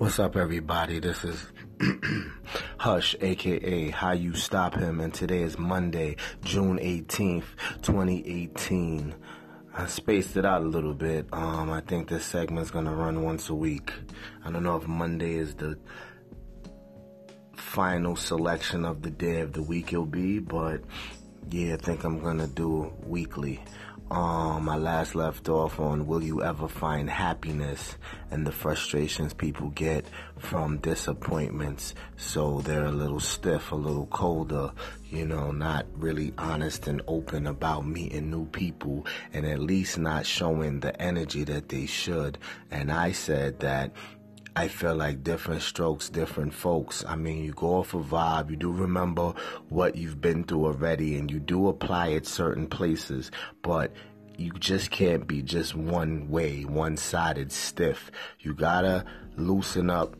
What's up, everybody? This is Hush, aka How You Stop Him, and today is Monday, June 18th, 2018. I spaced it out a little bit. Um, I think this segment's gonna run once a week. I don't know if Monday is the final selection of the day of the week it'll be, but yeah, I think I'm gonna do weekly. Um, I last left off on will you ever find happiness and the frustrations people get from disappointments. So they're a little stiff, a little colder, you know, not really honest and open about meeting new people and at least not showing the energy that they should. And I said that I feel like different strokes, different folks. I mean, you go off a vibe, you do remember what you've been through already, and you do apply it certain places, but you just can't be just one way, one sided, stiff. You gotta loosen up.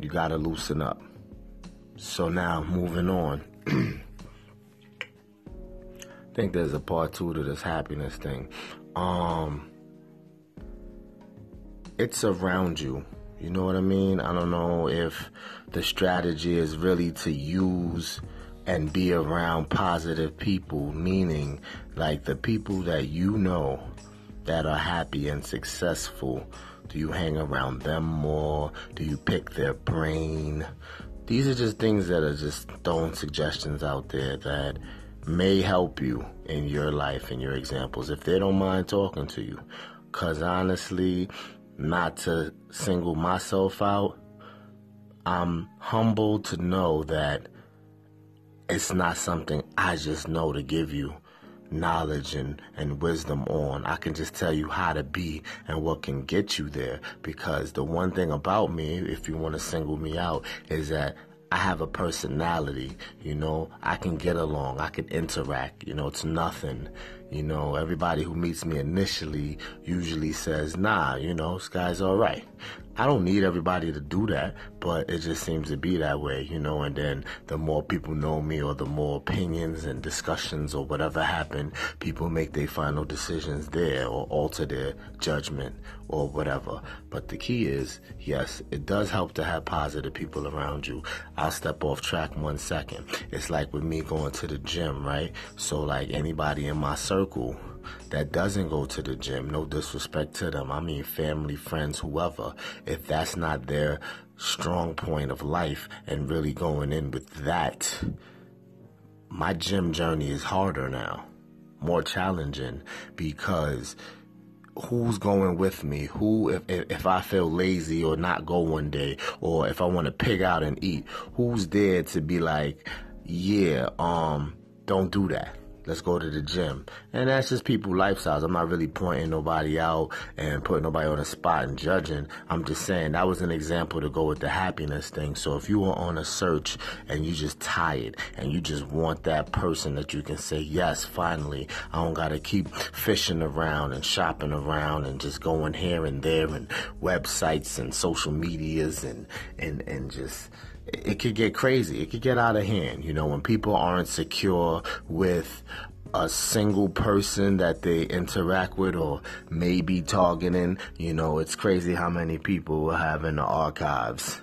You gotta loosen up. So now, moving on. I think there's a part two to this happiness thing. Um, it's around you you know what I mean? I don't know if the strategy is really to use and be around positive people, meaning like the people that you know that are happy and successful. Do you hang around them more? Do you pick their brain? These are just things that are just throwing suggestions out there that may help you in your life and your examples if they don't mind talking to you. Because honestly, not to single myself out. I'm humbled to know that it's not something I just know to give you knowledge and, and wisdom on. I can just tell you how to be and what can get you there. Because the one thing about me, if you want to single me out, is that I have a personality, you know, I can get along, I can interact, you know, it's nothing. You know, everybody who meets me initially usually says, nah, you know, this guy's all right. I don't need everybody to do that, but it just seems to be that way, you know. And then the more people know me, or the more opinions and discussions or whatever happen, people make their final decisions there or alter their judgment or whatever. But the key is, yes, it does help to have positive people around you. I'll step off track one second. It's like with me going to the gym, right? So, like anybody in my circle, that doesn't go to the gym, no disrespect to them. I mean, family, friends, whoever, if that's not their strong point of life and really going in with that, my gym journey is harder now, more challenging because who's going with me who if, if i feel lazy or not go one day or if i want to pig out and eat who's there to be like yeah um don't do that Let's go to the gym. And that's just people lifestyles. I'm not really pointing nobody out and putting nobody on a spot and judging. I'm just saying that was an example to go with the happiness thing. So if you are on a search and you just tired and you just want that person that you can say, yes, finally, I don't gotta keep fishing around and shopping around and just going here and there and websites and social medias and, and, and just, it could get crazy. It could get out of hand. You know, when people aren't secure with a single person that they interact with or maybe targeting, you know, it's crazy how many people will have in the archives.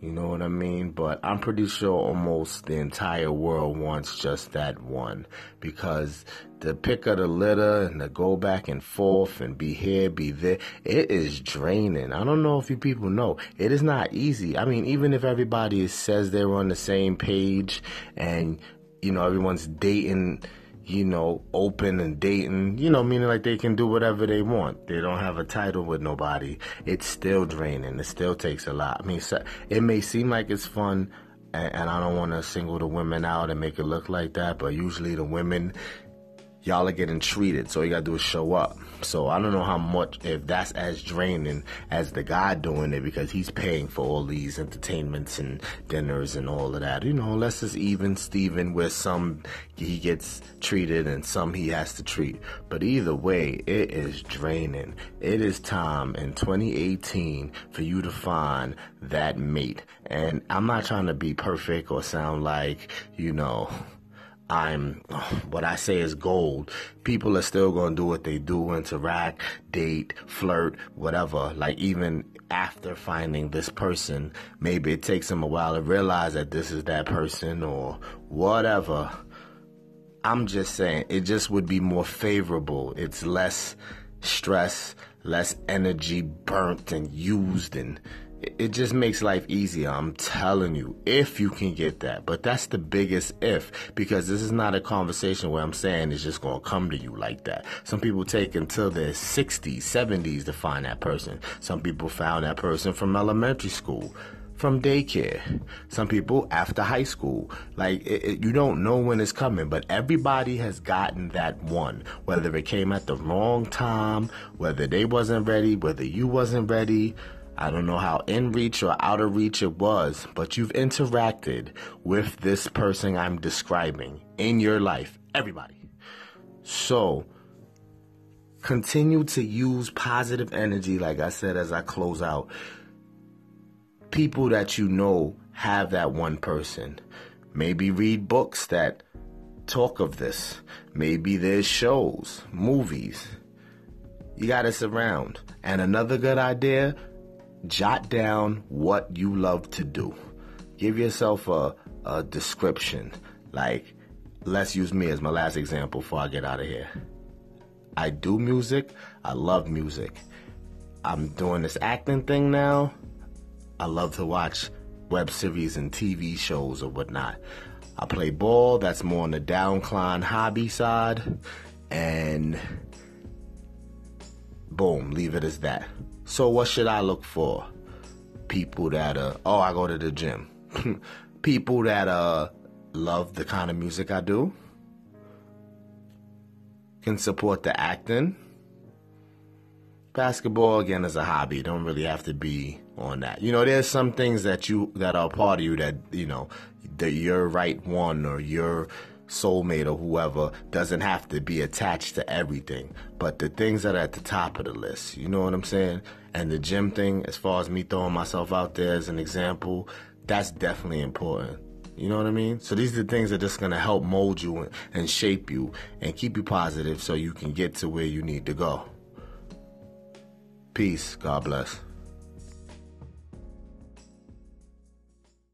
You know what I mean? But I'm pretty sure almost the entire world wants just that one because the pick of the litter and the go back and forth and be here, be there, it is draining. I don't know if you people know. It is not easy. I mean, even if everybody says they're on the same page and, you know, everyone's dating you know, open and dating, you know, meaning like they can do whatever they want. They don't have a title with nobody. It's still draining. It still takes a lot. I mean, it may seem like it's fun, and, and I don't want to single the women out and make it look like that, but usually the women y'all are getting treated. So you gotta do is show up. So I don't know how much if that's as draining as the guy doing it because he's paying for all these entertainments and dinners and all of that. You know, unless it's even Steven where some he gets treated and some he has to treat. But either way, it is draining. It is time in 2018 for you to find that mate. And I'm not trying to be perfect or sound like, you know, I'm what I say is gold. People are still going to do what they do, interact, date, flirt, whatever. Like even after finding this person, maybe it takes them a while to realize that this is that person or whatever. I'm just saying it just would be more favorable. It's less stress, less energy burnt and used and it just makes life easier. I'm telling you, if you can get that. But that's the biggest if, because this is not a conversation where I'm saying it's just going to come to you like that. Some people take until their 60s, 70s to find that person. Some people found that person from elementary school, from daycare. Some people after high school. Like, it, it, you don't know when it's coming, but everybody has gotten that one. Whether it came at the wrong time, whether they wasn't ready, whether you wasn't ready I don't know how in reach or out of reach it was, but you've interacted with this person I'm describing in your life. Everybody. So, continue to use positive energy, like I said as I close out. People that you know have that one person. Maybe read books that talk of this. Maybe there's shows, movies. You got to surround. And another good idea jot down what you love to do. Give yourself a, a description. Like, let's use me as my last example before I get out of here. I do music. I love music. I'm doing this acting thing now. I love to watch web series and TV shows or whatnot. I play ball. That's more on the downcline hobby side. And boom, leave it as that. So what should I look for? People that uh oh I go to the gym. People that uh love the kind of music I do. Can support the acting. Basketball again is a hobby. Don't really have to be on that. You know, there's some things that you that are part of you that, you know, that you're right one or you're soulmate or whoever doesn't have to be attached to everything. But the things that are at the top of the list, you know what I'm saying? And the gym thing, as far as me throwing myself out there as an example, that's definitely important. You know what I mean? So these are the things that are just to help mold you and shape you and keep you positive so you can get to where you need to go. Peace. God bless.